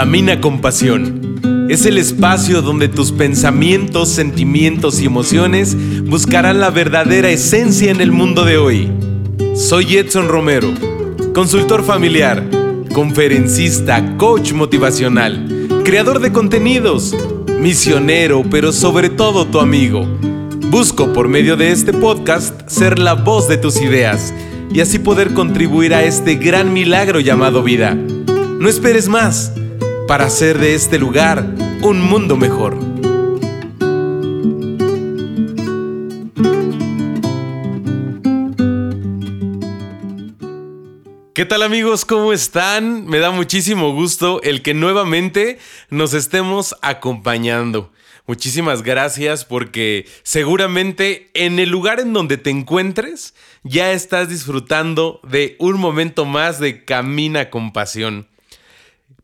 Camina con pasión. Es el espacio donde tus pensamientos, sentimientos y emociones buscarán la verdadera esencia en el mundo de hoy. Soy Edson Romero, consultor familiar, conferencista, coach motivacional, creador de contenidos, misionero, pero sobre todo tu amigo. Busco por medio de este podcast ser la voz de tus ideas y así poder contribuir a este gran milagro llamado vida. No esperes más para hacer de este lugar un mundo mejor. ¿Qué tal amigos? ¿Cómo están? Me da muchísimo gusto el que nuevamente nos estemos acompañando. Muchísimas gracias porque seguramente en el lugar en donde te encuentres ya estás disfrutando de un momento más de Camina con Pasión.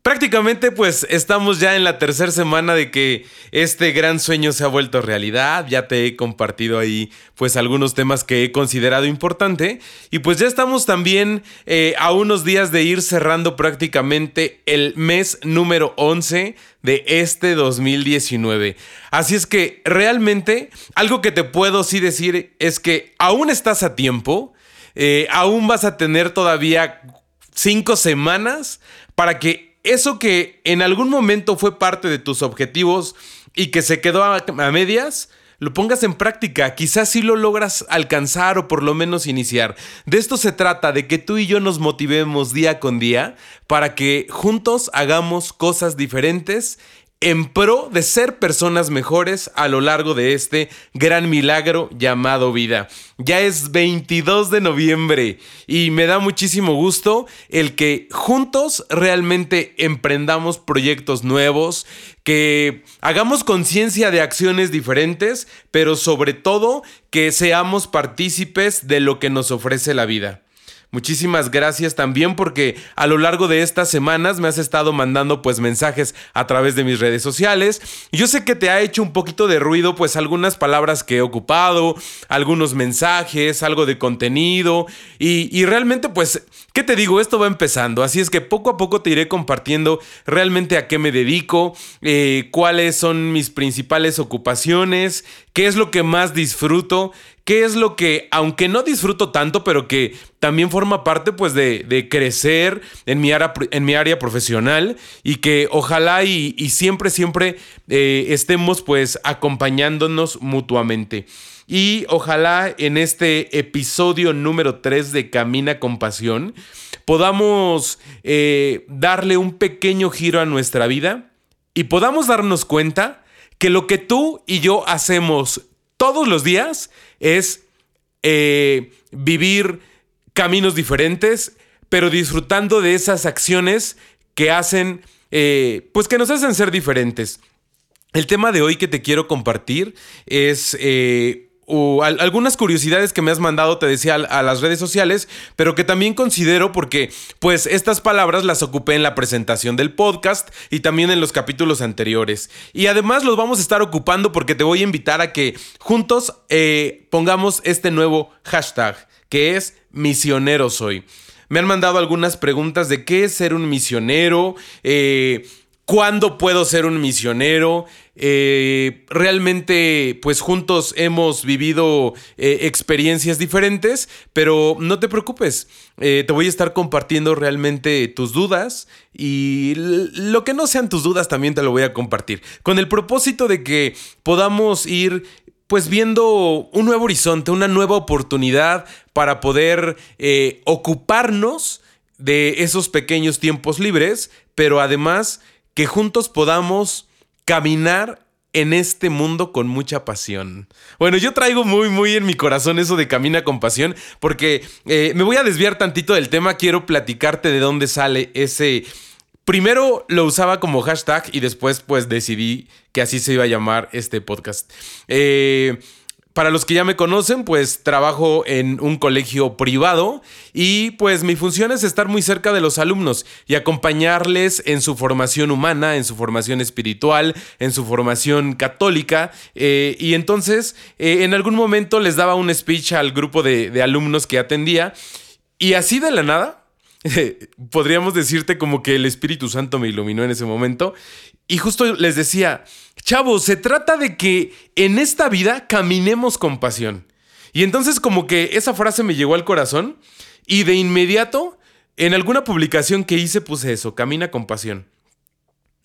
Prácticamente pues estamos ya en la tercera semana de que este gran sueño se ha vuelto realidad. Ya te he compartido ahí pues algunos temas que he considerado importante. Y pues ya estamos también eh, a unos días de ir cerrando prácticamente el mes número 11 de este 2019. Así es que realmente algo que te puedo sí decir es que aún estás a tiempo. Eh, aún vas a tener todavía cinco semanas para que eso que en algún momento fue parte de tus objetivos y que se quedó a, medias, lo pongas en práctica, quizás sí lo logras alcanzar o por lo menos iniciar. De esto se trata, de que tú y yo nos motivemos día con día para que juntos hagamos cosas diferentes en pro de ser personas mejores a lo largo de este gran milagro llamado vida. Ya es 22 de noviembre y me da muchísimo gusto el que juntos realmente emprendamos proyectos nuevos, que hagamos conciencia de acciones diferentes, pero sobre todo que seamos partícipes de lo que nos ofrece la vida. Muchísimas gracias también porque a lo largo de estas semanas me has estado mandando pues mensajes a través de mis redes sociales. Yo sé que te ha hecho un poquito de ruido pues algunas palabras que he ocupado, algunos mensajes, algo de contenido y, realmente pues, ¿qué te digo? Esto va empezando, así es que poco a poco te iré compartiendo realmente a qué me dedico, eh, cuáles son mis principales ocupaciones, qué es lo que más disfruto qué es lo que, aunque no disfruto tanto, pero que también forma parte pues de, crecer en mi, área, profesional y que ojalá y, siempre, siempre eh, estemos pues acompañándonos mutuamente. Y ojalá en este episodio número 3 de Camina con Pasión podamos eh, darle un pequeño giro a nuestra vida y podamos darnos cuenta que lo que tú y yo hacemos todos los días es eh, vivir caminos diferentes, pero disfrutando de esas acciones que hacen, eh, pues que nos hacen ser diferentes. El tema de hoy que te quiero compartir es eh, o algunas curiosidades que me has mandado, te decía, a, las redes sociales, pero que también considero porque, pues, estas palabras las ocupé en la presentación del podcast y también en los capítulos anteriores. Y además los vamos a estar ocupando porque te voy a invitar a que juntos eh, pongamos este nuevo hashtag, que es misionero soy. Me han mandado algunas preguntas de qué es ser un misionero, eh, ¿Cuándo puedo ser un misionero? Eh, realmente, pues juntos hemos vivido eh, experiencias diferentes, pero no te preocupes, eh, te voy a estar compartiendo realmente tus dudas y lo que no sean tus dudas también te lo voy a compartir, con el propósito de que podamos ir pues viendo un nuevo horizonte, una nueva oportunidad para poder ocuparnos de esos pequeños tiempos libres, pero además que juntos podamos caminar en este mundo con mucha pasión. Bueno, yo traigo muy, muy en mi corazón eso de camina con pasión, porque eh, me voy a desviar tantito del tema, quiero platicarte de dónde sale ese... Primero lo usaba como hashtag y después pues decidí que así se iba a llamar este podcast. Eh, para los que ya me conocen, pues trabajo en un colegio privado y pues mi función es estar muy cerca de los alumnos y acompañarles en su formación humana, en su formación espiritual, en su formación católica. Eh, y entonces eh, en algún momento les daba un speech al grupo de, de alumnos que atendía y así de la nada podríamos decirte como que el Espíritu Santo me iluminó en ese momento. Y justo les decía, chavos, se trata de que en esta vida caminemos con pasión. Y entonces como que esa frase me llegó al corazón y de inmediato en alguna publicación que hice puse eso, camina con pasión.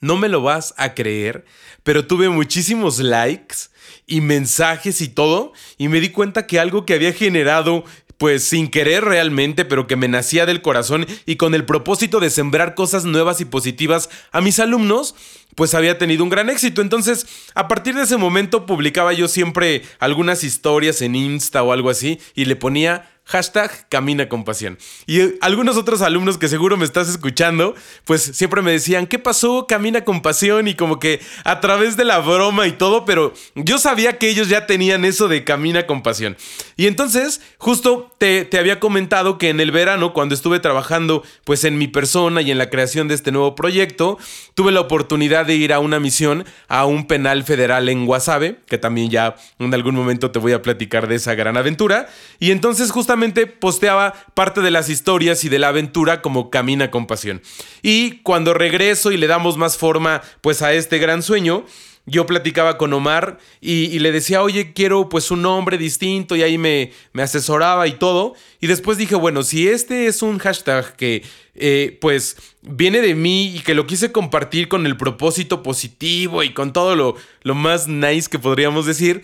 No me lo vas a creer, pero tuve muchísimos likes y mensajes y todo, y me di cuenta que algo que había generado pues sin querer realmente, pero que me nacía del corazón y con el propósito de sembrar cosas nuevas y positivas a mis alumnos, pues había tenido un gran éxito. Entonces, a partir de ese momento publicaba yo siempre algunas historias en Insta o algo así y le ponía hashtag Camina con Pasión. Y eh, algunos otros alumnos que seguro me estás escuchando, pues siempre me decían, ¿qué pasó? Camina con Pasión y como que a través de la broma y todo, pero yo sabía que ellos ya tenían eso de Camina con Pasión. Y entonces, justo te, te había comentado que en el verano, cuando estuve trabajando pues en mi persona y en la creación de este nuevo proyecto, tuve la oportunidad de ir a una misión a un penal federal en Guasave, que también ya en algún momento te voy a platicar de esa gran aventura. Y entonces posteaba parte de las historias y de la aventura como Camina con Pasión. Y cuando regreso y le damos más forma pues a este gran sueño, yo platicaba con Omar y, le decía, oye, quiero pues un nombre distinto y ahí me, me, asesoraba y todo. Y después dije, bueno, si este es un hashtag que eh, pues viene de mí y que lo quise compartir con el propósito positivo y con todo lo, lo más nice que podríamos decir,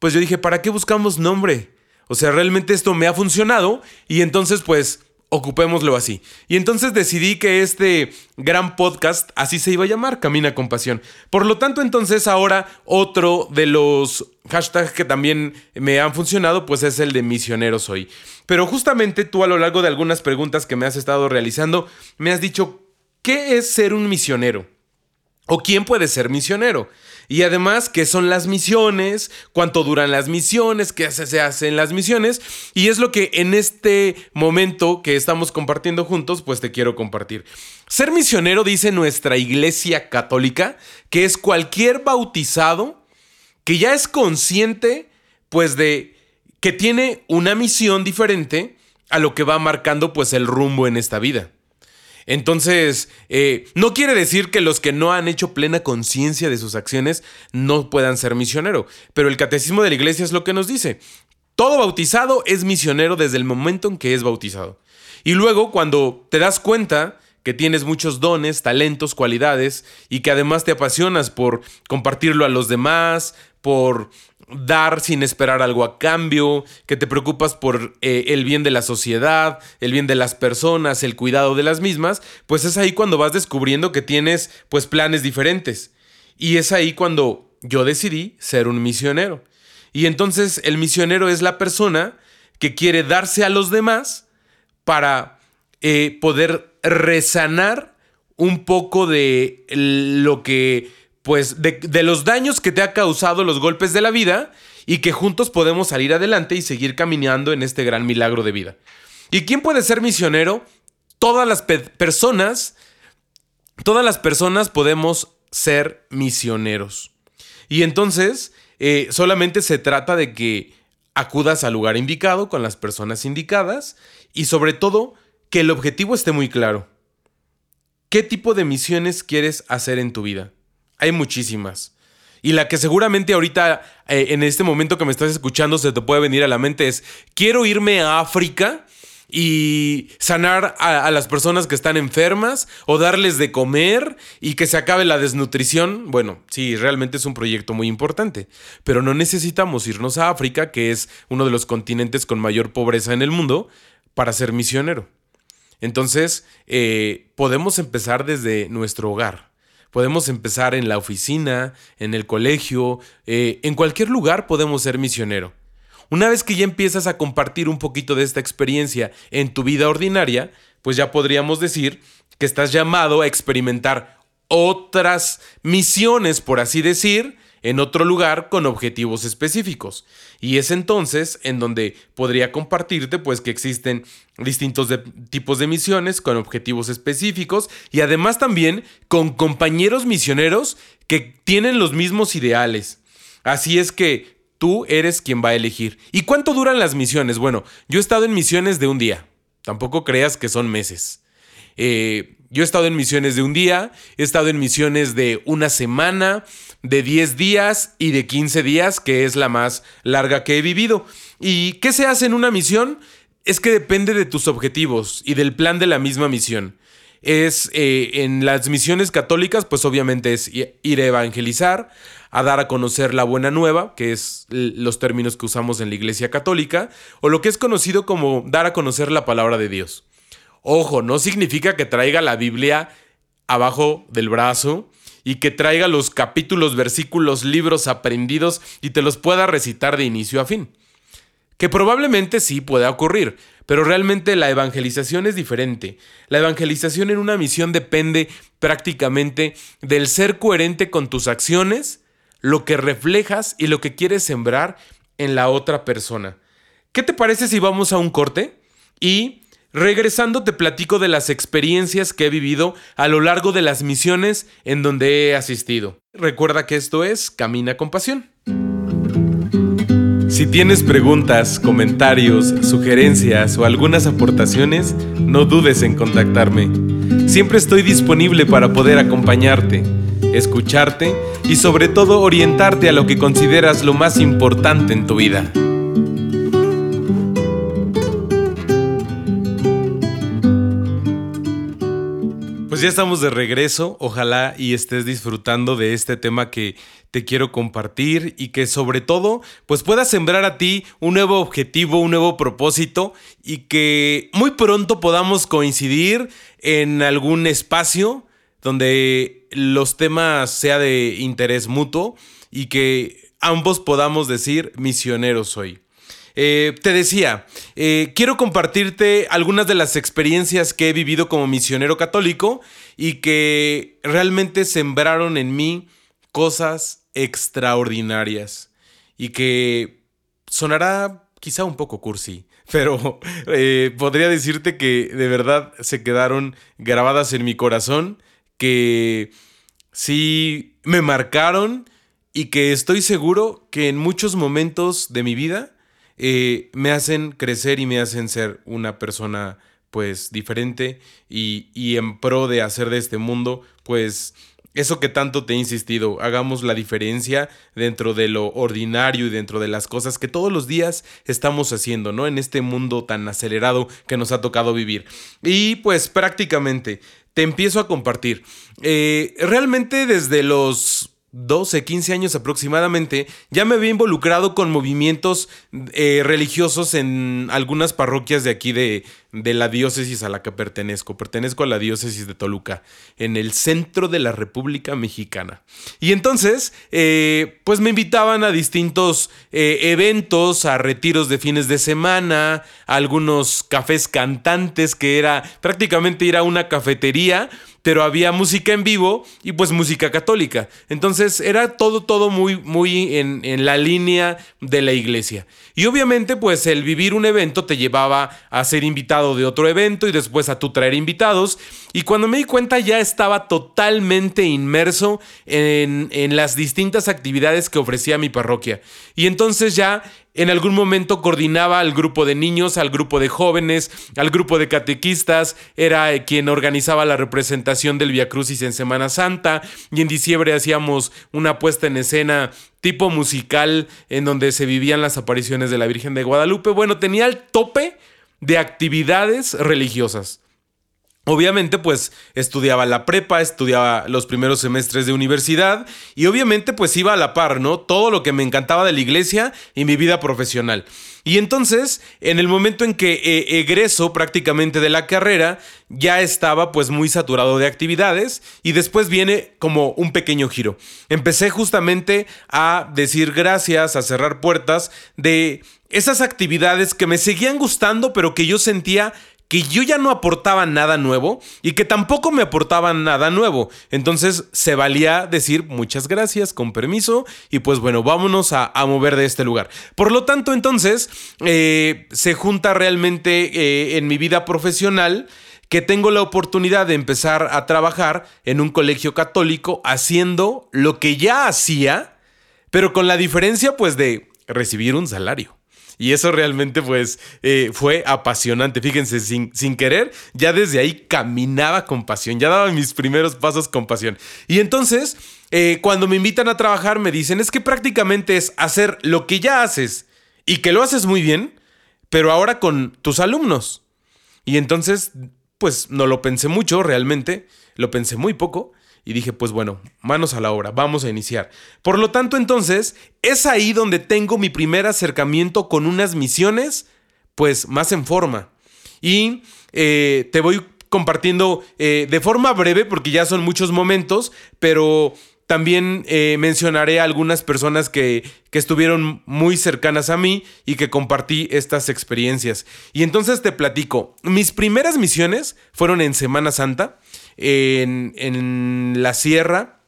pues yo dije, ¿para qué buscamos nombre? O sea, realmente esto me ha funcionado y entonces pues ocupémoslo así. Y entonces decidí que este gran podcast así se iba a llamar, Camina con Pasión. Por lo tanto, entonces ahora otro de los hashtags que también me han funcionado, pues es el de misionero soy. Pero justamente tú a lo largo de algunas preguntas que me has estado realizando, me has dicho, ¿qué es ser un misionero? ¿O quién puede ser misionero? Y además, ¿qué son las misiones? ¿Cuánto duran las misiones? ¿Qué se hacen las misiones? Y es lo que en este momento que estamos compartiendo juntos, pues te quiero compartir. Ser misionero, dice nuestra iglesia católica, que es cualquier bautizado que ya es consciente, pues de que tiene una misión diferente a lo que va marcando pues el rumbo en esta vida. Entonces, eh, no quiere decir que los que no han hecho plena conciencia de sus acciones no puedan ser misionero, pero el catecismo de la iglesia es lo que nos dice. Todo bautizado es misionero desde el momento en que es bautizado. Y luego, cuando te das cuenta que tienes muchos dones, talentos, cualidades y que además te apasionas por compartirlo a los demás, por dar sin esperar algo a cambio, que te preocupas por eh, el bien de la sociedad, el bien de las personas, el cuidado de las mismas, pues es ahí cuando vas descubriendo que tienes pues planes diferentes. Y es ahí cuando yo decidí ser un misionero. Y entonces el misionero es la persona que quiere darse a los demás para eh, poder resanar un poco de lo que pues de, los daños que te ha causado los golpes de la vida y que juntos podemos salir adelante y seguir caminando en este gran milagro de vida. ¿Y quién puede ser misionero? Todas las personas, todas las personas podemos ser misioneros. Y entonces, eh, solamente se trata de que acudas al lugar indicado con las personas indicadas y sobre todo que el objetivo esté muy claro. ¿Qué tipo de misiones quieres hacer en tu vida? Hay muchísimas. Y la que seguramente ahorita, eh, en este momento que me estás escuchando, se te puede venir a la mente es, quiero irme a África y sanar a, las personas que están enfermas o darles de comer y que se acabe la desnutrición. Bueno, sí, realmente es un proyecto muy importante, pero no necesitamos irnos a África, que es uno de los continentes con mayor pobreza en el mundo, para ser misionero. Entonces, eh, podemos empezar desde nuestro hogar. Podemos empezar en la oficina, en el colegio, eh, en cualquier lugar podemos ser misionero. Una vez que ya empiezas a compartir un poquito de esta experiencia en tu vida ordinaria, pues ya podríamos decir que estás llamado a experimentar otras misiones, por así decir, en otro lugar con objetivos específicos. Y es entonces en donde podría compartirte pues que existen distintos tipos de misiones con objetivos específicos y además también con compañeros misioneros que tienen los mismos ideales. Así es que tú eres quien va a elegir. ¿Y cuánto duran las misiones? Bueno, yo he estado en misiones de un día. Tampoco creas que son meses. Eh, yo he estado en misiones de un día, he estado en misiones de una semana, de 10 días y de 15 días, que es la más larga que he vivido. ¿Y qué se hace en una misión? Es que depende de tus objetivos y del plan de la misma misión. Es eh, en las misiones católicas, pues obviamente es ir a evangelizar, a dar a conocer la buena nueva, que es los términos que usamos en la Iglesia Católica, o lo que es conocido como dar a conocer la palabra de Dios. Ojo, no significa que traiga la Biblia abajo del brazo y que traiga los capítulos, versículos, libros aprendidos y te los pueda recitar de inicio a fin. Que probablemente sí pueda ocurrir, pero realmente la evangelización es diferente. La evangelización en una misión depende prácticamente del ser coherente con tus acciones, lo que reflejas y lo que quieres sembrar en la otra persona. ¿Qué te parece si vamos a un corte? Y regresando te platico de las experiencias que he vivido a lo largo de las misiones en donde he asistido. Recuerda que esto es Camina con Pasión. Si tienes preguntas, comentarios, sugerencias o algunas aportaciones, no dudes en contactarme. Siempre estoy disponible para poder acompañarte escucharte y sobre todo orientarte a lo que consideras lo más importante en tu vida. Pues ya estamos de regreso, ojalá y estés disfrutando de este tema que te quiero compartir y que sobre todo pues sembrar a ti un nuevo objetivo, un nuevo propósito y que muy pronto podamos coincidir en algún espacio donde los temas sea de interés mutuo y que ambos podamos decir misionero soy. Eh, te decía, eh, quiero compartirte algunas de las experiencias que he vivido como misionero católico y que realmente sembraron en mí cosas extraordinarias y que sonará quizá un poco cursi, pero eh, podría decirte que de verdad se quedaron grabadas en mi corazón que sí me marcaron y que estoy seguro que en muchos momentos de mi vida eh, me hacen crecer y me hacen ser una persona pues diferente y, y en pro de hacer de este mundo pues eso que tanto te he insistido, hagamos la diferencia dentro de lo ordinario y dentro de las cosas que todos los días estamos haciendo, ¿no? En este mundo tan acelerado que nos ha tocado vivir. Y pues prácticamente te empiezo a compartir. Eh, realmente desde los 12, 15 años aproximadamente, ya me había involucrado con movimientos eh, religiosos en algunas parroquias de aquí de, de, la diócesis a la que pertenezco. Pertenezco a la diócesis de Toluca, en el centro de la República Mexicana. Y entonces, eh, pues me invitaban a distintos eh, eventos, a retiros de fines de semana, a algunos cafés cantantes, que era prácticamente ir a una cafetería pero había música en vivo y pues música católica. Entonces era todo, todo muy, muy en, en, la línea de la iglesia. Y obviamente pues el vivir un evento te llevaba a ser invitado de otro evento y después a tú traer invitados. Y cuando me di cuenta ya estaba totalmente inmerso en, en las distintas actividades que ofrecía mi parroquia. Y entonces ya en algún momento coordinaba al grupo de niños, al grupo de jóvenes, al grupo de catequistas, era eh, quien organizaba la representación del Via Crucis en Semana Santa y en diciembre hacíamos una puesta en escena tipo musical en donde se vivían las apariciones de la Virgen de Guadalupe. Bueno, tenía el tope de actividades religiosas. Obviamente, pues estudiaba la prepa, estudiaba los primeros semestres de universidad y obviamente pues iba a la par, ¿no? Todo lo que me encantaba de la iglesia y mi vida profesional. Y entonces, en el momento en que eh, egreso prácticamente de la carrera, ya estaba pues muy saturado de actividades y después viene como un pequeño giro. Empecé justamente a decir gracias, a cerrar puertas de esas actividades que me seguían gustando, pero que yo sentía que yo ya no aportaba nada nuevo y que tampoco me aportaban nada nuevo. Entonces se valía decir muchas gracias, con permiso, y pues bueno, vámonos a, mover de este lugar. Por lo tanto, entonces eh, se junta realmente eh, en mi vida profesional que tengo la oportunidad de empezar a trabajar en un colegio católico haciendo lo que ya hacía, pero con la diferencia pues de recibir un salario. Y eso realmente pues eh, fue apasionante. Fíjense, sin, sin, querer, ya desde ahí caminaba con pasión, ya daba mis primeros pasos con pasión. Y entonces, eh, cuando me invitan a trabajar, me dicen, es que prácticamente es hacer lo que ya haces y que lo haces muy bien, pero ahora con tus alumnos. Y entonces, pues no lo pensé mucho realmente, lo pensé muy poco y dije, pues bueno, manos a la obra, vamos a iniciar. Por lo tanto, entonces, es ahí donde tengo mi primer acercamiento con unas misiones, pues más en forma. Y eh, te voy compartiendo eh, de forma breve, porque ya son muchos momentos, pero también eh, mencionaré a algunas personas que, que, estuvieron muy cercanas a mí y que compartí estas experiencias. Y entonces te platico, mis primeras misiones fueron en Semana Santa en, la Sierra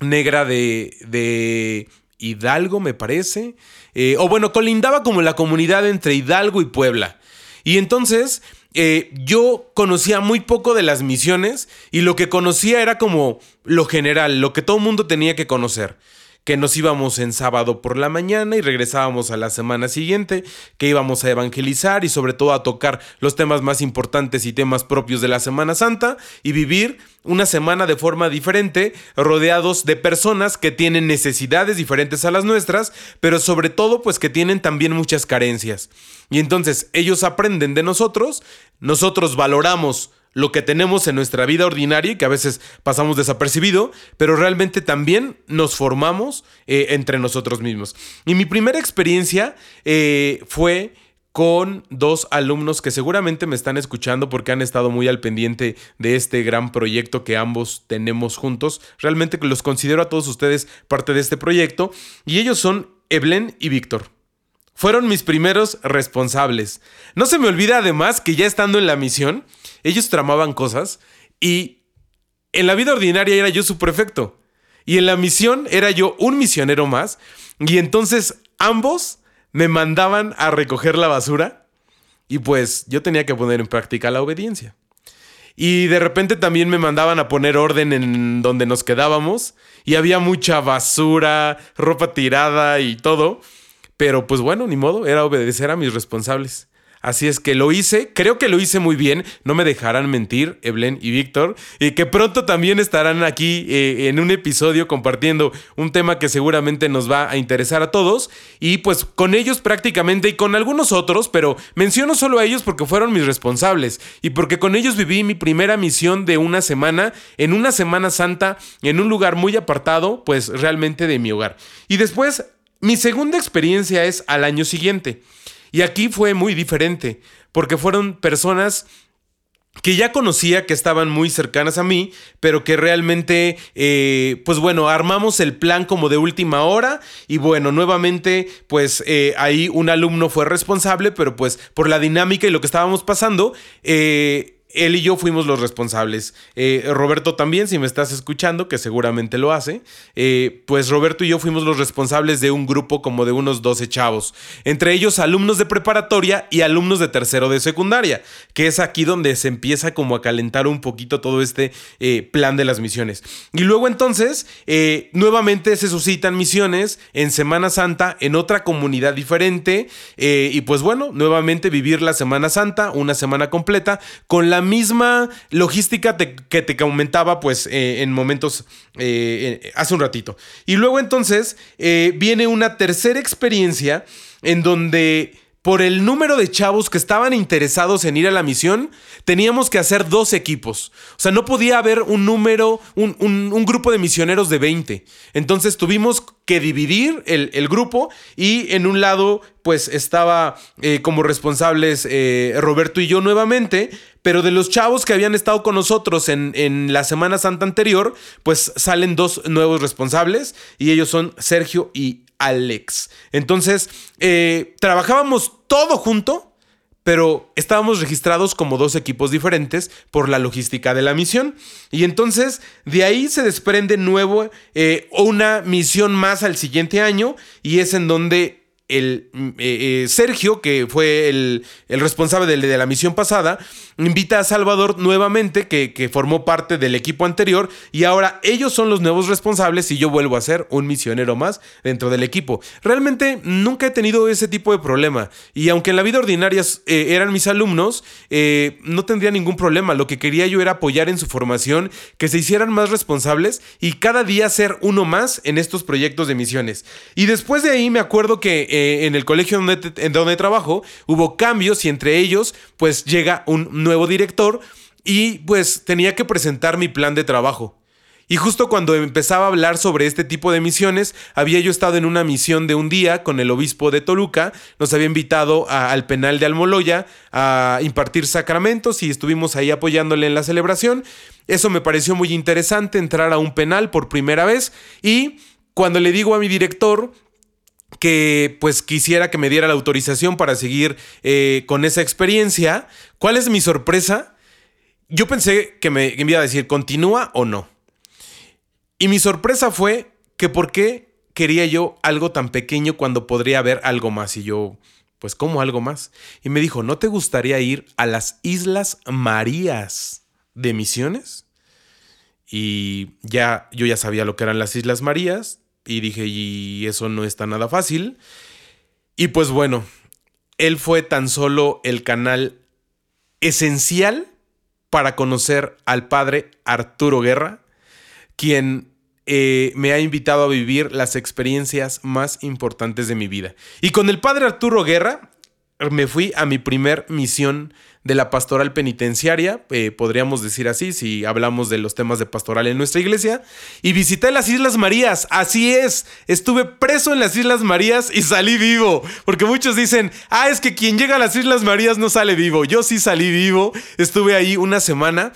Negra de, Hidalgo, me parece. Eh, o bueno, colindaba como la comunidad entre Hidalgo y Puebla. Y entonces eh, yo conocía muy poco de las misiones y lo que conocía era como lo general, lo que todo el mundo tenía que conocer que nos íbamos en sábado por la mañana y regresábamos a la semana siguiente, que íbamos a evangelizar y sobre todo a tocar los temas más importantes y temas propios de la Semana Santa y vivir una semana de forma diferente, rodeados de personas que tienen necesidades diferentes a las nuestras, pero sobre todo pues que tienen también muchas carencias. Y entonces ellos aprenden de nosotros, nosotros valoramos lo que tenemos en nuestra vida ordinaria y que a veces pasamos desapercibido, pero realmente también nos formamos eh, entre nosotros mismos. Y mi primera experiencia eh, fue con dos alumnos que seguramente me están escuchando porque han estado muy al pendiente de este gran proyecto que ambos tenemos juntos. Realmente los considero a todos ustedes parte de este proyecto y ellos son Evelyn y Víctor. Fueron mis primeros responsables. No se me olvida además que ya estando en la misión, ellos tramaban cosas y en la vida ordinaria era yo su prefecto. Y en la misión era yo un misionero más. Y entonces ambos me mandaban a recoger la basura. Y pues yo tenía que poner en práctica la obediencia. Y de repente también me mandaban a poner orden en donde nos quedábamos. Y había mucha basura, ropa tirada y todo. Pero pues bueno, ni modo, era obedecer a mis responsables. Así es que lo hice, creo que lo hice muy bien, no me dejarán mentir, Evelyn y Víctor, y que pronto también estarán aquí eh, en un episodio compartiendo un tema que seguramente nos va a interesar a todos, y pues con ellos prácticamente y con algunos otros, pero menciono solo a ellos porque fueron mis responsables, y porque con ellos viví mi primera misión de una semana, en una Semana Santa, en un lugar muy apartado, pues realmente de mi hogar. Y después, mi segunda experiencia es al año siguiente. Y aquí fue muy diferente, porque fueron personas que ya conocía, que estaban muy cercanas a mí, pero que realmente, eh, pues bueno, armamos el plan como de última hora y bueno, nuevamente, pues eh, ahí un alumno fue responsable, pero pues por la dinámica y lo que estábamos pasando, eh, él y yo fuimos los responsables. Eh, Roberto también, si me estás escuchando, que seguramente lo hace, eh, pues Roberto y yo fuimos los responsables de un grupo como de unos 12 chavos, entre ellos alumnos de preparatoria y alumnos de tercero de secundaria, que es aquí donde se empieza como a calentar un poquito todo este eh, plan de las misiones. Y luego entonces, nuevamente se suscitan misiones en Semana Santa en otra comunidad diferente, y pues bueno, nuevamente vivir la Semana Santa, una semana completa, con la misma logística que te comentaba pues eh, en momentos eh, eh, hace un ratito. Y luego entonces viene una tercera experiencia en donde por el número de chavos que estaban interesados en ir a la misión, teníamos que hacer dos equipos. O sea, no podía haber un número, un, grupo de misioneros de 20. Entonces tuvimos que dividir el, grupo y en un lado pues estaba eh, como responsables eh, Roberto y yo nuevamente, pero de los chavos que habían estado con nosotros en, en la Semana Santa anterior, pues salen dos nuevos responsables y ellos son Sergio y Alex. Entonces, eh, trabajábamos todo junto, pero estábamos registrados como dos equipos diferentes por la logística de la misión. Y entonces, de ahí se desprende nuevo eh, una misión más al siguiente año y es en donde el mm, eh, eh, Sergio, que fue el, responsable de, la misión pasada, invita a Salvador nuevamente, que, formó parte del equipo anterior, y ahora ellos son los nuevos responsables y yo vuelvo a ser un misionero más dentro del equipo. Realmente nunca he tenido ese tipo de problema, y aunque en la vida ordinaria eh, eran mis alumnos, no tendría ningún problema. Lo que quería yo era apoyar en su formación, que se hicieran más responsables y cada día ser uno más en estos proyectos de misiones. Y después de ahí me acuerdo que eh, en el colegio donde, donde trabajo hubo cambios y entre ellos pues llega un nuevo director y pues tenía que presentar mi plan de trabajo. Y justo cuando empezaba a hablar sobre este tipo de misiones, había yo estado en una misión de un día con el obispo de Toluca, nos había invitado al penal de Almoloya a impartir sacramentos y estuvimos ahí apoyándole en la celebración. Eso me pareció muy interesante, entrar a un penal por primera vez y cuando le digo a mi director que pues quisiera que me diera la autorización para seguir eh, con esa experiencia, ¿cuál es mi sorpresa? Yo pensé que me, iba a decir, ¿continúa o no? Y mi sorpresa fue que por qué quería yo algo tan pequeño cuando podría haber algo más. Y yo, pues, ¿cómo algo más? Y me dijo, ¿no te gustaría ir a las Islas Marías de Misiones? Y ya, yo ya sabía lo que eran las Islas Marías, y dije, y eso no está nada fácil. Y pues bueno, él fue tan solo el canal esencial para conocer al padre Arturo Guerra, quien eh, me ha invitado a vivir las experiencias más importantes de mi vida. Y con el padre Arturo Guerra me fui a mi primer misión de la pastoral penitenciaria, eh, podríamos decir así, si hablamos de los temas de pastoral en nuestra iglesia, y visité las Islas Marías, así es, estuve preso en las Islas Marías y salí vivo, porque muchos dicen, ah, es que quien llega a las Islas Marías no sale vivo, yo sí salí vivo, estuve ahí una semana.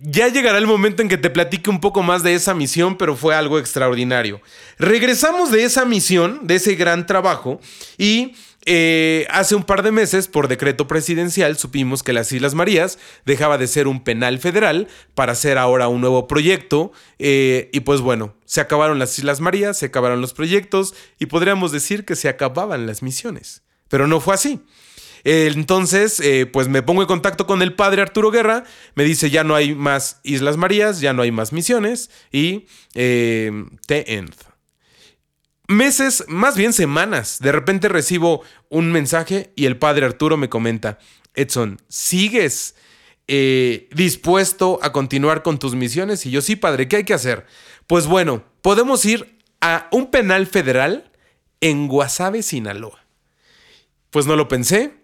Ya llegará el momento en que te platique un poco más de esa misión, pero fue algo extraordinario. Regresamos de esa misión, de ese gran trabajo, y eh, hace un par de meses, por decreto presidencial, supimos que las Islas Marías dejaba de ser un penal federal para ser ahora un nuevo proyecto. Eh, y pues bueno, se acabaron las Islas Marías, se acabaron los proyectos y podríamos decir que se acababan las misiones. Pero no fue así. entonces, eh, pues me pongo en contacto con el padre Arturo Guerra, me dice ya no hay más Islas Marías, ya no hay más misiones y te end meses, más bien semanas, de repente recibo un mensaje y el padre Arturo me comenta, Edson, ¿sigues eh, dispuesto a continuar con tus misiones? Y yo, sí, padre, ¿qué hay que hacer? Pues bueno, podemos ir a un penal federal en Guasave, Sinaloa. Pues no lo pensé,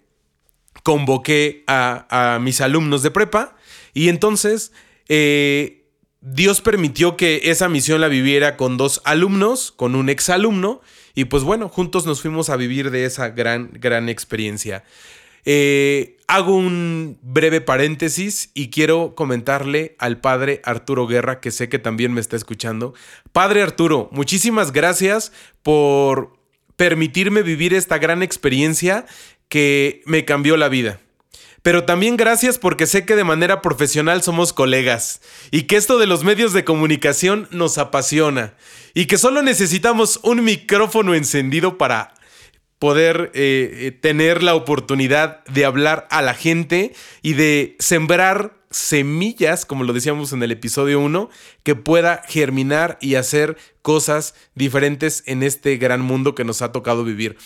convoqué a, mis alumnos de prepa y entonces... Eh, Dios permitió que esa misión la viviera con dos alumnos, con un exalumno, y pues bueno, juntos nos fuimos a vivir de esa gran, gran experiencia. Eh, hago un breve paréntesis y quiero comentarle al padre Arturo Guerra, que sé que también me está escuchando. Padre Arturo, muchísimas gracias por permitirme vivir esta gran experiencia que me cambió la vida pero también gracias porque sé que de manera profesional somos colegas y que esto de los medios de comunicación nos apasiona y que solo necesitamos un micrófono encendido para poder eh, eh, tener la oportunidad de hablar a la gente y de sembrar semillas, como lo decíamos en el episodio 1, que pueda germinar y hacer cosas diferentes en este gran mundo que nos ha tocado vivir.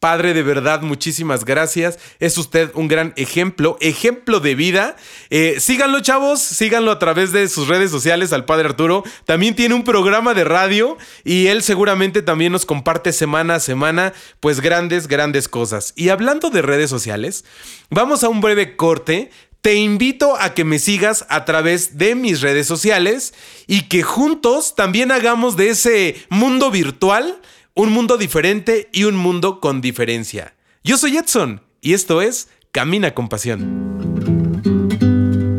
Padre, de verdad, muchísimas gracias. Es usted un gran ejemplo, ejemplo de vida. Eh, síganlo, chavos, síganlo a través de sus redes sociales al Padre Arturo. También tiene un programa de radio y él seguramente también nos comparte semana a semana, pues grandes, grandes cosas. Y hablando de redes sociales, vamos a un breve corte. Te invito a que me sigas a través de mis redes sociales y que juntos también hagamos de ese mundo virtual un mundo diferente y un mundo con diferencia. Yo soy Edson y esto es Camina con Pasión.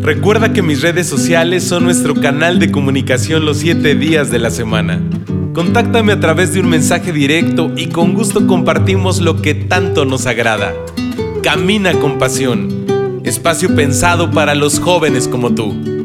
Recuerda que mis redes sociales son nuestro canal de comunicación los 7 días de la semana. Contáctame a través de un mensaje directo y con gusto compartimos lo que tanto nos agrada. Camina con Pasión. Espacio pensado para los jóvenes como tú.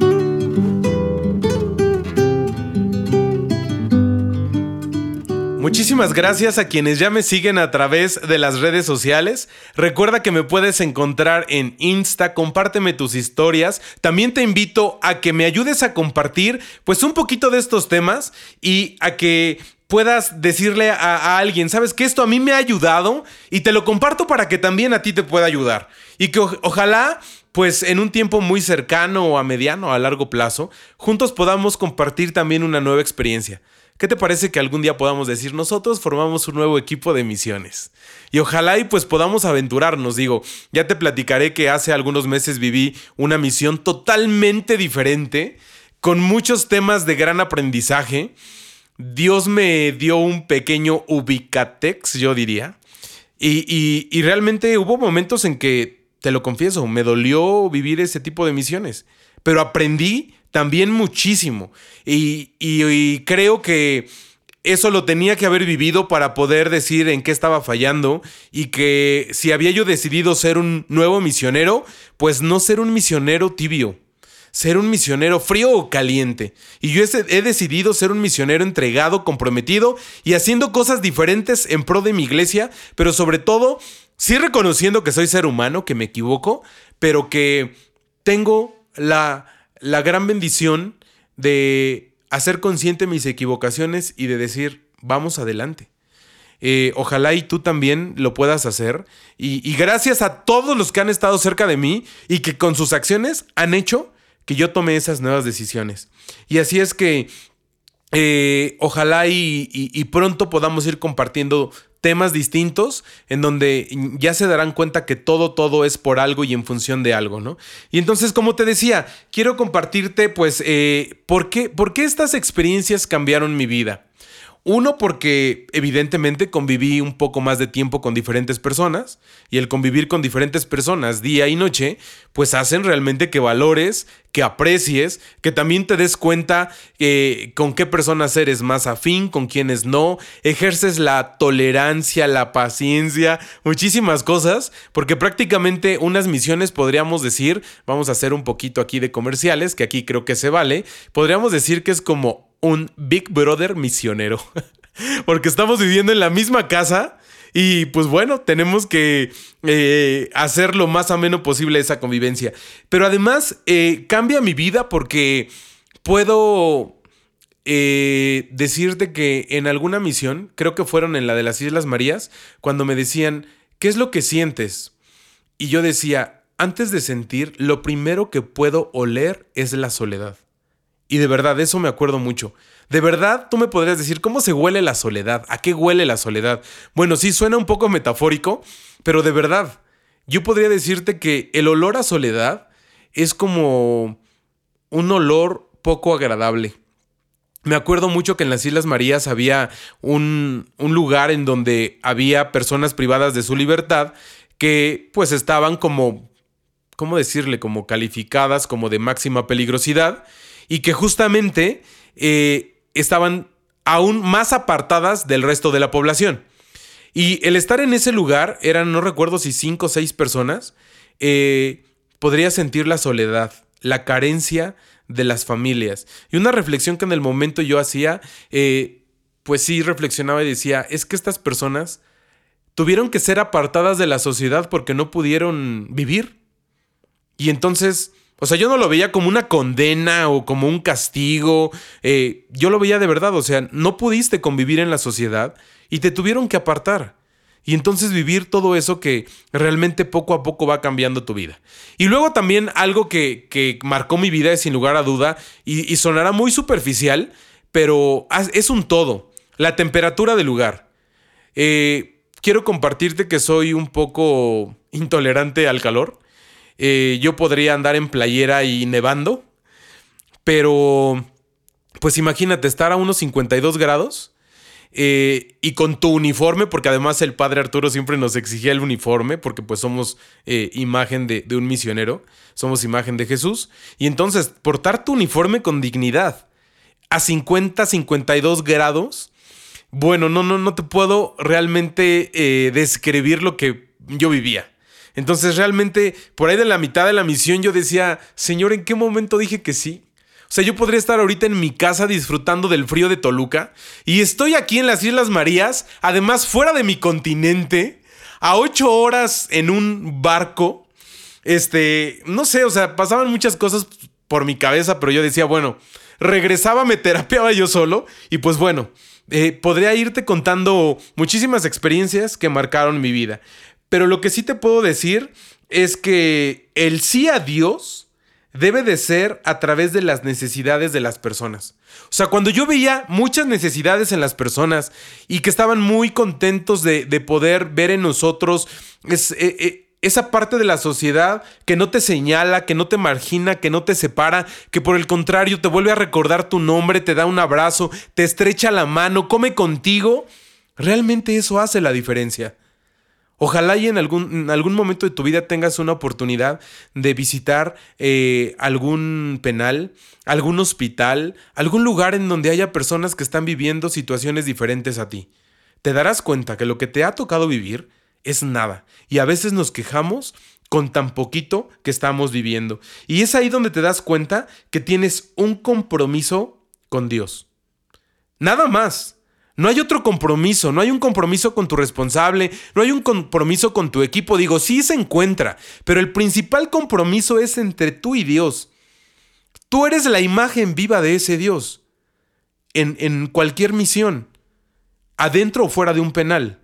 Muchísimas gracias a quienes ya me siguen a través de las redes sociales. Recuerda que me puedes encontrar en Insta, compárteme tus historias. También te invito a que me ayudes a compartir pues un poquito de estos temas y a que puedas decirle a, alguien, sabes que esto a mí me ha ayudado y te lo comparto para que también a ti te pueda ayudar. Y que ojalá pues en un tiempo muy cercano o a mediano o a largo plazo, juntos podamos compartir también una nueva experiencia. ¿Qué te parece que algún día podamos decir nosotros formamos un nuevo equipo de misiones? Y ojalá y pues podamos aventurarnos, digo, ya te platicaré que hace algunos meses viví una misión totalmente diferente, con muchos temas de gran aprendizaje. Dios me dio un pequeño ubicatex, yo diría. Y, y realmente hubo momentos en que, te lo confieso, me dolió vivir ese tipo de misiones. Pero aprendí también muchísimo. Y, creo que eso lo tenía que haber vivido para poder decir en qué estaba fallando y que si había yo decidido ser un nuevo misionero, pues no ser un misionero tibio, ser un misionero frío o caliente. Y yo he decidido ser un misionero entregado, comprometido y haciendo cosas diferentes en pro de mi iglesia, pero sobre todo, sí reconociendo que soy ser humano, que me equivoco, pero que tengo la la gran bendición de hacer consciente mis equivocaciones y de decir, vamos adelante. Eh, ojalá y tú también lo puedas hacer. Y, gracias a todos los que han estado cerca de mí y que con sus acciones han hecho que yo tome esas nuevas decisiones. Y así es que eh, ojalá y, pronto podamos ir compartiendo temas distintos en donde ya se darán cuenta que todo, todo es por algo y en función de algo, ¿no? Y entonces, como te decía, quiero compartirte, pues, eh, ¿por, qué, ¿por qué estas experiencias cambiaron mi vida? Uno, porque evidentemente conviví un poco más de tiempo con diferentes personas y el convivir con diferentes personas día y noche, pues hacen realmente que valores, que aprecies, que también te des cuenta eh, con qué personas eres más afín, con quiénes no, ejerces la tolerancia, la paciencia, muchísimas cosas, porque prácticamente unas misiones podríamos decir, vamos a hacer un poquito aquí de comerciales, que aquí creo que se vale, podríamos decir que es como un Big Brother misionero. Porque estamos viviendo en la misma casa y pues bueno, tenemos que eh, hacer lo más ameno posible esa convivencia. Pero además eh, cambia mi vida porque puedo eh, decirte que en alguna misión, creo que fueron en la de las Islas Marías, cuando me decían, ¿qué es lo que sientes? Y yo decía, antes de sentir, lo primero que puedo oler es la soledad. Y de verdad, eso me acuerdo mucho. De verdad, tú me podrías decir, ¿cómo se huele la soledad? ¿A qué huele la soledad? Bueno, sí, suena un poco metafórico, pero de verdad, yo podría decirte que el olor a soledad es como un olor poco agradable. Me acuerdo mucho que en las Islas Marías había un, un, lugar en donde había personas privadas de su libertad que pues estaban como, ¿cómo decirle? Como calificadas como de máxima peligrosidad y que justamente eh, estaban aún más apartadas del resto de la población. Y el estar en ese lugar, eran, no recuerdo si cinco o seis personas, eh, podría sentir la soledad, la carencia de las familias. Y una reflexión que en el momento yo hacía, eh, pues sí reflexionaba y decía, es que estas personas tuvieron que ser apartadas de la sociedad porque no pudieron vivir. Y entonces o sea, yo no lo veía como una condena o como un castigo. Eh, yo lo veía de verdad. O sea, no pudiste convivir en la sociedad y te tuvieron que apartar. Y entonces vivir todo eso que realmente poco a poco va cambiando tu vida. Y luego también algo que, marcó mi vida, sin lugar a duda, y, sonará muy superficial, pero es un todo. La temperatura del lugar. Eh, quiero compartirte que soy un poco intolerante al calor. Eh, yo podría andar en playera y nevando, pero pues imagínate estar a unos 52 grados eh, y con tu uniforme, porque además el padre Arturo siempre nos exigía el uniforme, porque pues somos eh, imagen de, un misionero, somos imagen de Jesús, y entonces portar tu uniforme con dignidad a 50, 52 grados, bueno, no, no, no te puedo realmente describir lo que yo vivía. Entonces realmente por ahí de la mitad de la misión yo decía, Señor, ¿en qué momento dije que sí? O sea, yo podría estar ahorita en mi casa disfrutando del frío de Toluca y estoy aquí en las Islas Marías, además fuera de mi continente, a ocho horas en un barco. Este, no sé, o sea, pasaban muchas cosas por mi cabeza, pero yo decía, bueno, regresaba, me terapiaba yo solo y pues bueno, eh, podría irte contando muchísimas experiencias que marcaron mi vida. Pero lo que sí te puedo decir es que el sí a Dios debe de ser a través de las necesidades de las personas. O sea, cuando yo veía muchas necesidades en las personas y que estaban muy contentos de, poder ver en nosotros eh, eh, esa parte de la sociedad que no te señala, que no te margina, que no te separa, que por el contrario te vuelve a recordar tu nombre, te da un abrazo, te estrecha la mano, come contigo, realmente eso hace la diferencia. Ojalá y en algún, algún, momento de tu vida tengas una oportunidad de visitar eh, algún penal, algún hospital, algún lugar en donde haya personas que están viviendo situaciones diferentes a ti. Te darás cuenta que lo que te ha tocado vivir es nada y a veces nos quejamos con tan poquito que estamos viviendo. Y es ahí donde te das cuenta que tienes un compromiso con Dios. Nada más. No hay otro compromiso, no hay un compromiso con tu responsable, no hay un compromiso con tu equipo. Digo, sí se encuentra, pero el principal compromiso es entre tú y Dios. Tú eres la imagen viva de ese Dios en, cualquier misión, adentro o fuera de un penal.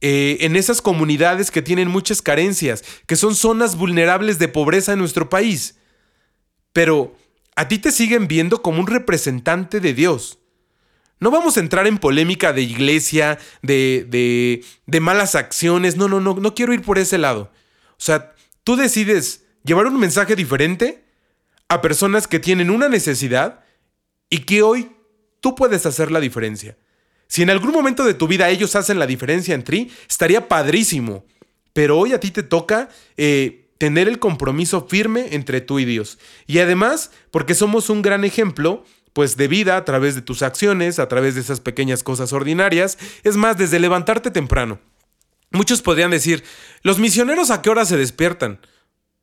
Eh, en esas comunidades que tienen muchas carencias, que son zonas vulnerables de pobreza en nuestro país. Pero a ti te siguen viendo como un representante de Dios. No vamos a entrar en polémica de iglesia, de, de, de malas acciones. No, no, no, no quiero ir por ese lado. O sea, tú decides llevar un mensaje diferente a personas que tienen una necesidad y que hoy tú puedes hacer la diferencia. Si en algún momento de tu vida ellos hacen la diferencia en ti, estaría padrísimo. Pero hoy a ti te toca eh, tener el compromiso firme entre tú y Dios. Y además, porque somos un gran ejemplo pues de vida a través de tus acciones, a través de esas pequeñas cosas ordinarias, es más, desde levantarte temprano. Muchos podrían decir, ¿los misioneros a qué hora se despiertan?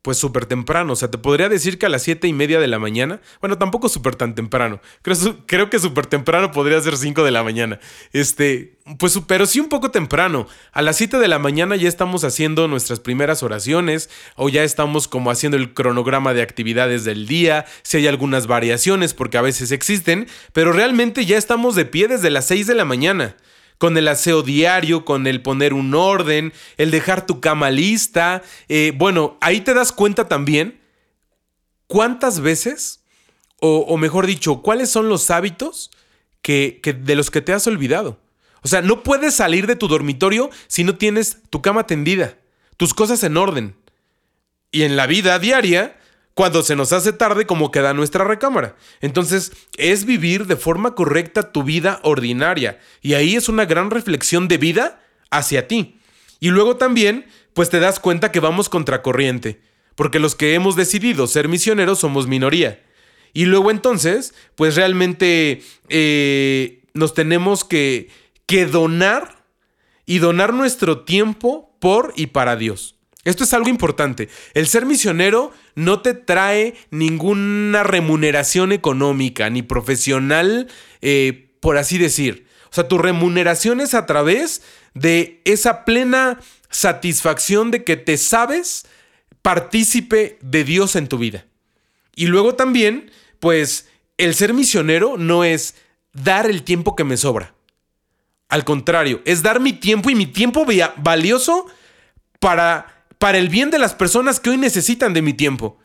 Pues súper temprano. O sea, te podría decir que a las siete y media de la mañana. Bueno, tampoco súper tan temprano. Creo, creo que súper temprano podría ser 5 de la mañana. Este, pues, pero sí un poco temprano. A las 7 de la mañana ya estamos haciendo nuestras primeras oraciones o ya estamos como haciendo el cronograma de actividades del día. Si hay algunas variaciones, porque a veces existen, pero realmente ya estamos de pie desde las 6 de la mañana con el aseo diario, con el poner un orden, el dejar tu cama lista. Eh, bueno, ahí te das cuenta también cuántas veces, o, mejor dicho, cuáles son los hábitos que, de los que te has olvidado. O sea, no puedes salir de tu dormitorio si no tienes tu cama tendida, tus cosas en orden. Y en la vida diaria, cuando se nos hace tarde como queda nuestra recámara. Entonces, es vivir de forma correcta tu vida ordinaria. Y ahí es una gran reflexión de vida hacia ti. Y luego también, pues te das cuenta que vamos contracorriente, porque los que hemos decidido ser misioneros somos minoría. Y luego entonces, pues realmente eh, nos tenemos que, que donar y donar nuestro tiempo por y para Dios. Esto es algo importante. El ser misionero no te trae ninguna remuneración económica ni profesional, eh, por así decir. O sea, tu remuneración es a través de esa plena satisfacción de que te sabes partícipe de Dios en tu vida. Y luego también, pues, el ser misionero no es dar el tiempo que me sobra. Al contrario, es dar mi tiempo y mi tiempo valioso para para el bien de las personas que hoy necesitan de mi tiempo,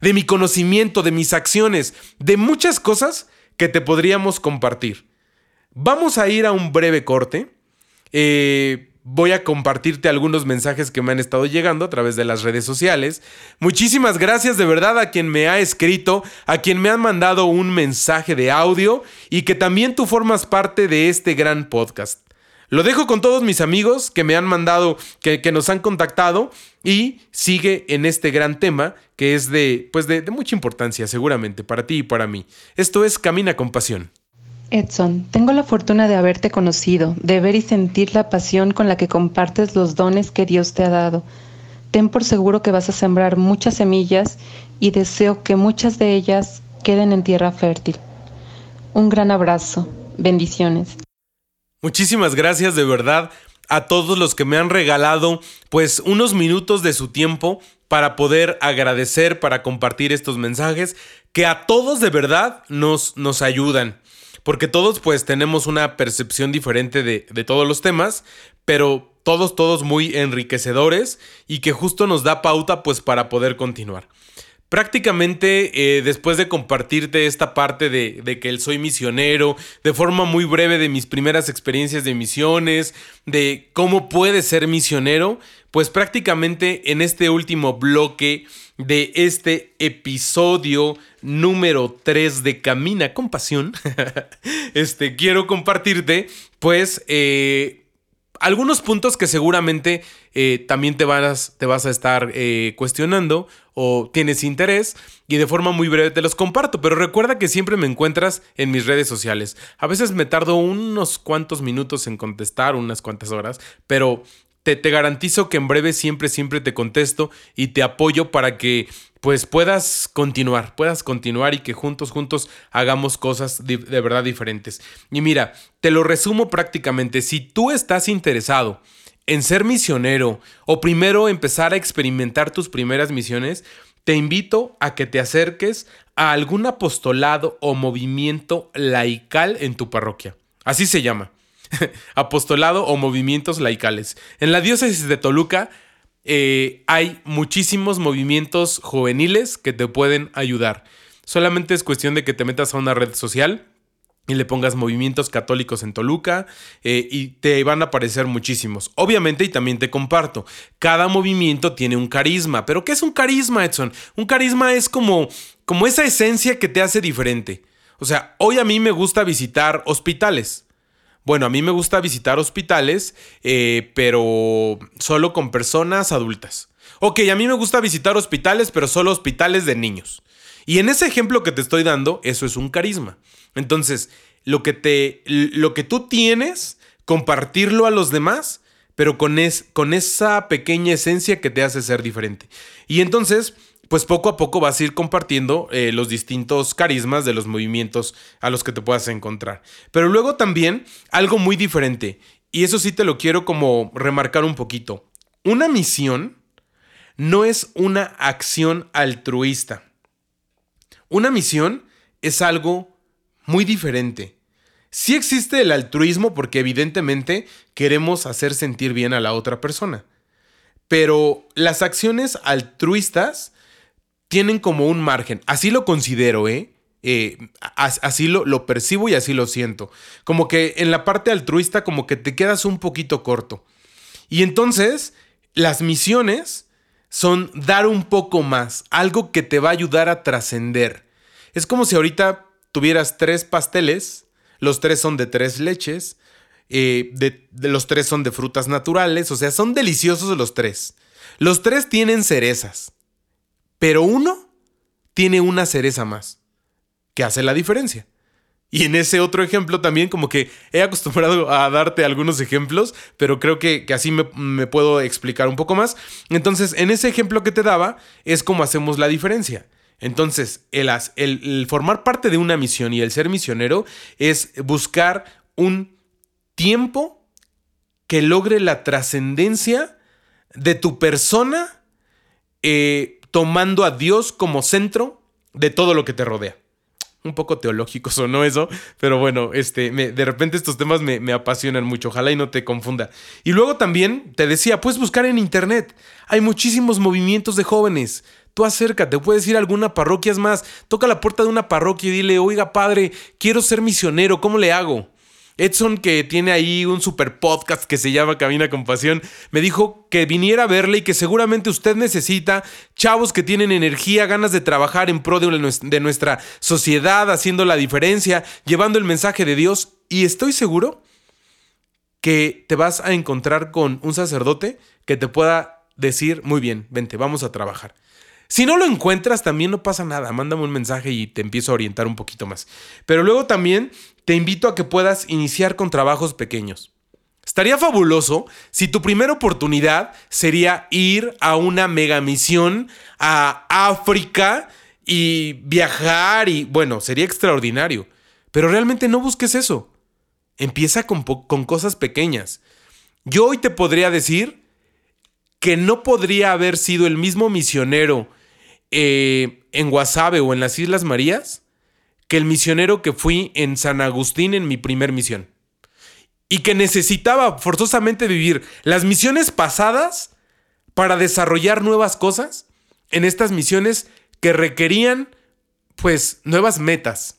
de mi conocimiento, de mis acciones, de muchas cosas que te podríamos compartir. Vamos a ir a un breve corte. Eh, voy a compartirte algunos mensajes que me han estado llegando a través de las redes sociales. Muchísimas gracias de verdad a quien me ha escrito, a quien me ha mandado un mensaje de audio y que también tú formas parte de este gran podcast. Lo dejo con todos mis amigos que me han mandado, que, nos han contactado y sigue en este gran tema que es de, pues de, de mucha importancia seguramente para ti y para mí. Esto es Camina con Pasión. Edson, tengo la fortuna de haberte conocido, de ver y sentir la pasión con la que compartes los dones que Dios te ha dado. Ten por seguro que vas a sembrar muchas semillas y deseo que muchas de ellas queden en tierra fértil. Un gran abrazo. Bendiciones. Muchísimas gracias de verdad a todos los que me han regalado pues unos minutos de su tiempo para poder agradecer, para compartir estos mensajes que a todos de verdad nos, nos ayudan. Porque todos pues tenemos una percepción diferente de, de todos los temas, pero todos, todos muy enriquecedores y que justo nos da pauta pues para poder continuar. Prácticamente eh, después de compartirte esta parte de, de, que el soy misionero, de forma muy breve de mis primeras experiencias de misiones, de cómo puede ser misionero, pues prácticamente en este último bloque de este episodio número 3 de Camina con Pasión, este, quiero compartirte pues eh, algunos puntos que seguramente eh, también te vas, te vas a estar eh, cuestionando o tienes interés y de forma muy breve te los comparto, pero recuerda que siempre me encuentras en mis redes sociales. A veces me tardo unos cuantos minutos en contestar, unas cuantas horas, pero te, te garantizo que en breve siempre, siempre te contesto y te apoyo para que pues puedas continuar, puedas continuar y que juntos, juntos hagamos cosas de, verdad diferentes. Y mira, te lo resumo prácticamente, si tú estás interesado en ser misionero o primero empezar a experimentar tus primeras misiones, te invito a que te acerques a algún apostolado o movimiento laical en tu parroquia. Así se llama. apostolado o movimientos laicales. En la diócesis de Toluca eh, hay muchísimos movimientos juveniles que te pueden ayudar. Solamente es cuestión de que te metas a una red social y le pongas movimientos católicos en Toluca eh, y te van a aparecer muchísimos. Obviamente, y también te comparto, cada movimiento tiene un carisma. ¿Pero qué es un carisma, Edson? Un carisma es como, como esa esencia que te hace diferente. O sea, hoy a mí me gusta visitar hospitales. Bueno, a mí me gusta visitar hospitales, eh, pero solo con personas adultas. Ok, a mí me gusta visitar hospitales, pero solo hospitales de niños. Y en ese ejemplo que te estoy dando, eso es un carisma. Entonces, lo que, te, lo que tú tienes, compartirlo a los demás, pero con, es, con esa pequeña esencia que te hace ser diferente. Y entonces, pues poco a poco vas a ir compartiendo eh, los distintos carismas de los movimientos a los que te puedas encontrar. Pero luego también algo muy diferente, y eso sí te lo quiero como remarcar un poquito. Una misión no es una acción altruista. Una misión es algo muy diferente. Sí existe el altruismo porque evidentemente queremos hacer sentir bien a la otra persona. Pero las acciones altruistas tienen como un margen. Así lo considero, ¿eh? eh así lo, lo, percibo y así lo siento. Como que en la parte altruista como que te quedas un poquito corto. Y entonces las misiones son dar un poco más, algo que te va a ayudar a trascender. Es como si ahorita tuvieras tres pasteles, los tres son de tres leches, eh, de, los tres son de frutas naturales, o sea, son deliciosos los tres. Los tres tienen cerezas. Pero uno tiene una cereza más, que hace la diferencia. Y en ese otro ejemplo también como que he acostumbrado a darte algunos ejemplos, pero creo que, así me, puedo explicar un poco más. Entonces, en ese ejemplo que te daba es como hacemos la diferencia. Entonces, el, el formar parte de una misión y el ser misionero es buscar un tiempo que logre la trascendencia de tu persona eh, tomando a Dios como centro de todo lo que te rodea. Un poco teológico sonó eso, pero bueno, este, de repente estos temas me, me apasionan mucho, ojalá y no te confunda. Y luego también te decía, puedes buscar en internet, hay muchísimos movimientos de jóvenes, tú acércate, puedes ir a alguna parroquia, más, toca la puerta de una parroquia y dile, oiga padre, quiero ser misionero, ¿cómo le hago? Edson, que tiene ahí un super podcast que se llama Camina con Pasión, me dijo que viniera a verle y que seguramente usted necesita chavos que tienen energía, ganas de trabajar en pro de nuestra sociedad, haciendo la diferencia, llevando el mensaje de Dios. Y estoy seguro que te vas a encontrar con un sacerdote que te pueda decir, muy bien, vente, vamos a trabajar. Si no lo encuentras, también no pasa nada. Mándame un mensaje y te empiezo a orientar un poquito más. Pero luego también te invito a que puedas iniciar con trabajos pequeños. Estaría fabuloso si tu primera oportunidad sería ir a una mega misión a África y viajar y bueno, sería extraordinario. Pero realmente no busques eso. Empieza con, con cosas pequeñas. Yo hoy te podría decir que no podría haber sido el mismo misionero eh, en Guasave o en las Islas Marías que el misionero que fui en San Agustín en mi primer misión. Y que necesitaba forzosamente vivir las misiones pasadas para desarrollar nuevas cosas en estas misiones que requerían pues nuevas metas.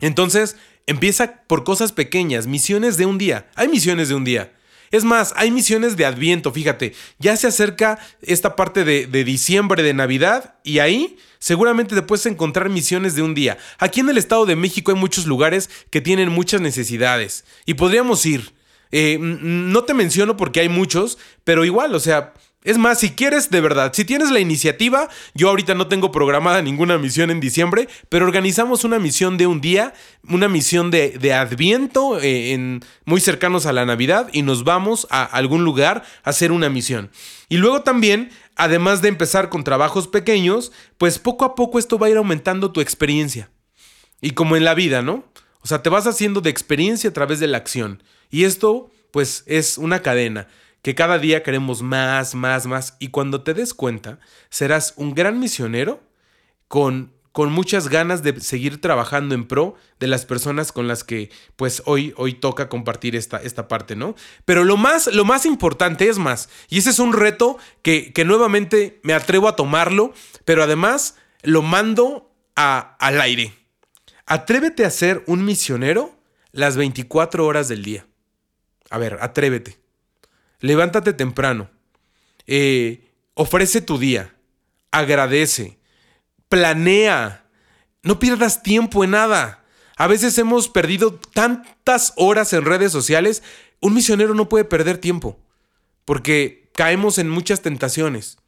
Entonces, empieza por cosas pequeñas, misiones de un día. Hay misiones de un día. Es más, hay misiones de Adviento, fíjate, ya se acerca esta parte de, diciembre, de Navidad, y ahí seguramente te puedes encontrar misiones de un día. Aquí en el Estado de México hay muchos lugares que tienen muchas necesidades, y podríamos ir. Eh, no te menciono porque hay muchos, pero igual, o sea, es más, si quieres de verdad, si tienes la iniciativa, yo ahorita no tengo programada ninguna misión en diciembre, pero organizamos una misión de un día, una misión de, de adviento eh, en, muy cercanos a la Navidad y nos vamos a algún lugar a hacer una misión. Y luego también, además de empezar con trabajos pequeños, pues poco a poco esto va a ir aumentando tu experiencia. Y como en la vida, ¿no? O sea, te vas haciendo de experiencia a través de la acción. Y esto, pues, es una cadena que cada día queremos más, más, más, y cuando te des cuenta, serás un gran misionero con, con muchas ganas de seguir trabajando en pro de las personas con las que pues hoy, hoy toca compartir esta, esta parte, ¿no? Pero lo más, lo más importante es más, y ese es un reto que, que nuevamente me atrevo a tomarlo, pero además lo mando a, al aire. Atrévete a ser un misionero las 24 horas del día. A ver, atrévete levántate temprano, eh, ofrece tu día, agradece, planea, no pierdas tiempo en nada. A veces hemos perdido tantas horas en redes sociales, un misionero no puede perder tiempo, porque caemos en muchas tentaciones.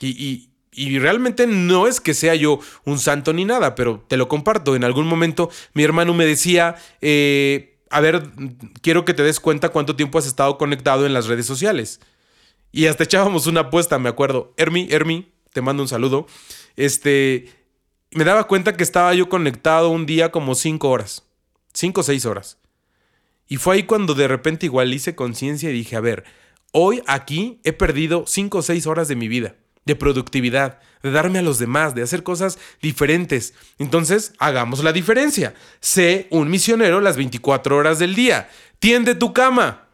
Y, realmente no es que sea yo un santo ni nada, pero te lo comparto. En algún momento mi hermano me decía, eh, a ver, quiero que te des cuenta cuánto tiempo has estado conectado en las redes sociales. Y hasta echábamos una apuesta, me acuerdo. Hermi, Hermi, te mando un saludo. Este, me daba cuenta que estaba yo conectado un día como cinco horas. Cinco o seis horas. Y fue ahí cuando de repente igual hice conciencia y dije, a ver, hoy aquí he perdido cinco o seis horas de mi vida de productividad, de darme a los demás, de hacer cosas diferentes. Entonces, hagamos la diferencia. Sé un misionero las 24 horas del día. Tiende tu cama.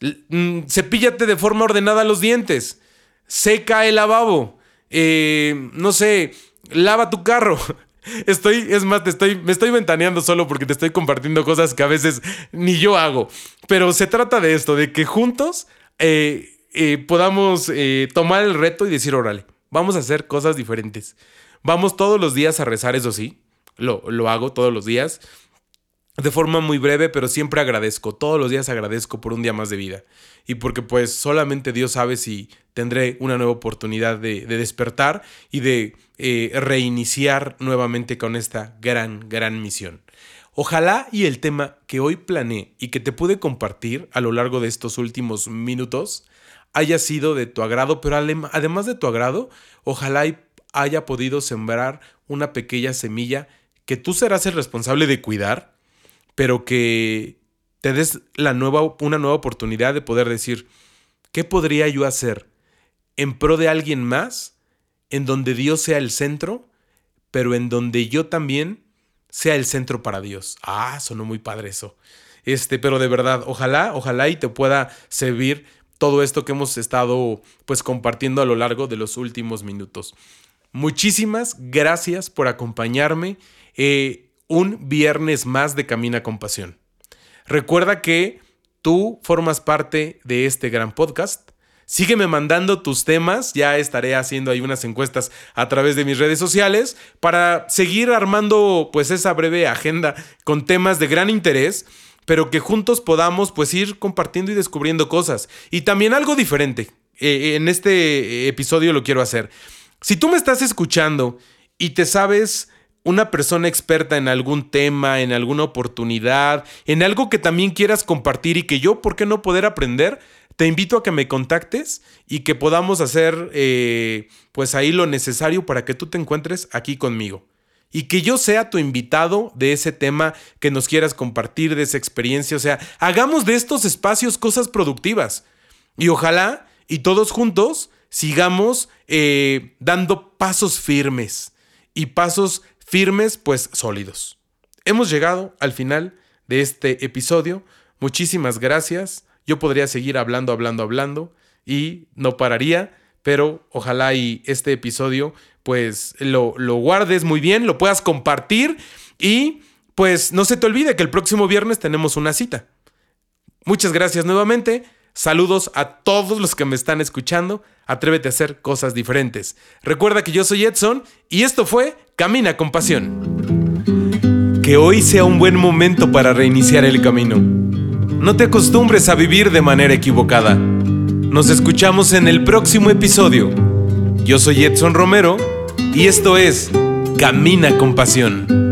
Mm, cepíllate de forma ordenada los dientes. Seca el lavabo. Eh, no sé, lava tu carro. Estoy, es más, te estoy, me estoy ventaneando solo porque te estoy compartiendo cosas que a veces ni yo hago. Pero se trata de esto, de que juntos eh, eh, podamos eh, tomar el reto y decir, órale, vamos a hacer cosas diferentes. Vamos todos los días a rezar, eso sí, lo, lo hago todos los días. De forma muy breve, pero siempre agradezco. Todos los días agradezco por un día más de vida. Y porque pues solamente Dios sabe si tendré una nueva oportunidad de, despertar y de eh, reiniciar nuevamente con esta gran, gran misión. Ojalá y el tema que hoy planeé y que te pude compartir a lo largo de estos últimos minutos haya sido de tu agrado, pero además de tu agrado, ojalá haya podido sembrar una pequeña semilla que tú serás el responsable de cuidar, pero que te des la nueva, una nueva oportunidad de poder decir, ¿qué podría yo hacer en pro de alguien más, en donde Dios sea el centro, pero en donde yo también sea el centro para Dios? Ah, sonó muy padre eso. Este, pero de verdad, ojalá, ojalá y te pueda servir todo esto que hemos estado pues compartiendo a lo largo de los últimos minutos. Muchísimas gracias por acompañarme eh, un viernes más de Camina con Pasión. Recuerda que tú formas parte de este gran podcast. Sígueme mandando tus temas, ya estaré haciendo ahí unas encuestas a través de mis redes sociales para seguir armando pues esa breve agenda con temas de gran interés pero que juntos podamos pues ir compartiendo y descubriendo cosas. Y también algo diferente. Eh, en este episodio lo quiero hacer. Si tú me estás escuchando y te sabes una persona experta en algún tema, en alguna oportunidad, en algo que también quieras compartir y que yo, ¿por qué no poder aprender? te invito a que me contactes y que podamos hacer eh, pues ahí lo necesario para que tú te encuentres aquí conmigo. Y que yo sea tu invitado de ese tema que nos quieras compartir, de esa experiencia. O sea, hagamos de estos espacios cosas productivas. Y ojalá, y todos juntos, sigamos eh, dando pasos firmes. Y pasos firmes, pues sólidos. Hemos llegado al final de este episodio. Muchísimas gracias. Yo podría seguir hablando, hablando, hablando y no pararía, pero ojalá y este episodio pues lo, lo guardes muy bien, lo puedas compartir y pues no se te olvide que el próximo viernes tenemos una cita. Muchas gracias nuevamente. Saludos a todos los que me están escuchando. Atrévete a hacer cosas diferentes. Recuerda que yo soy Edson y esto fue Camina con Pasión. Que hoy sea un buen momento para reiniciar el camino. No te acostumbres a vivir de manera equivocada. Nos escuchamos en el próximo episodio. Yo soy Edson Romero y esto es Camina con Pasión.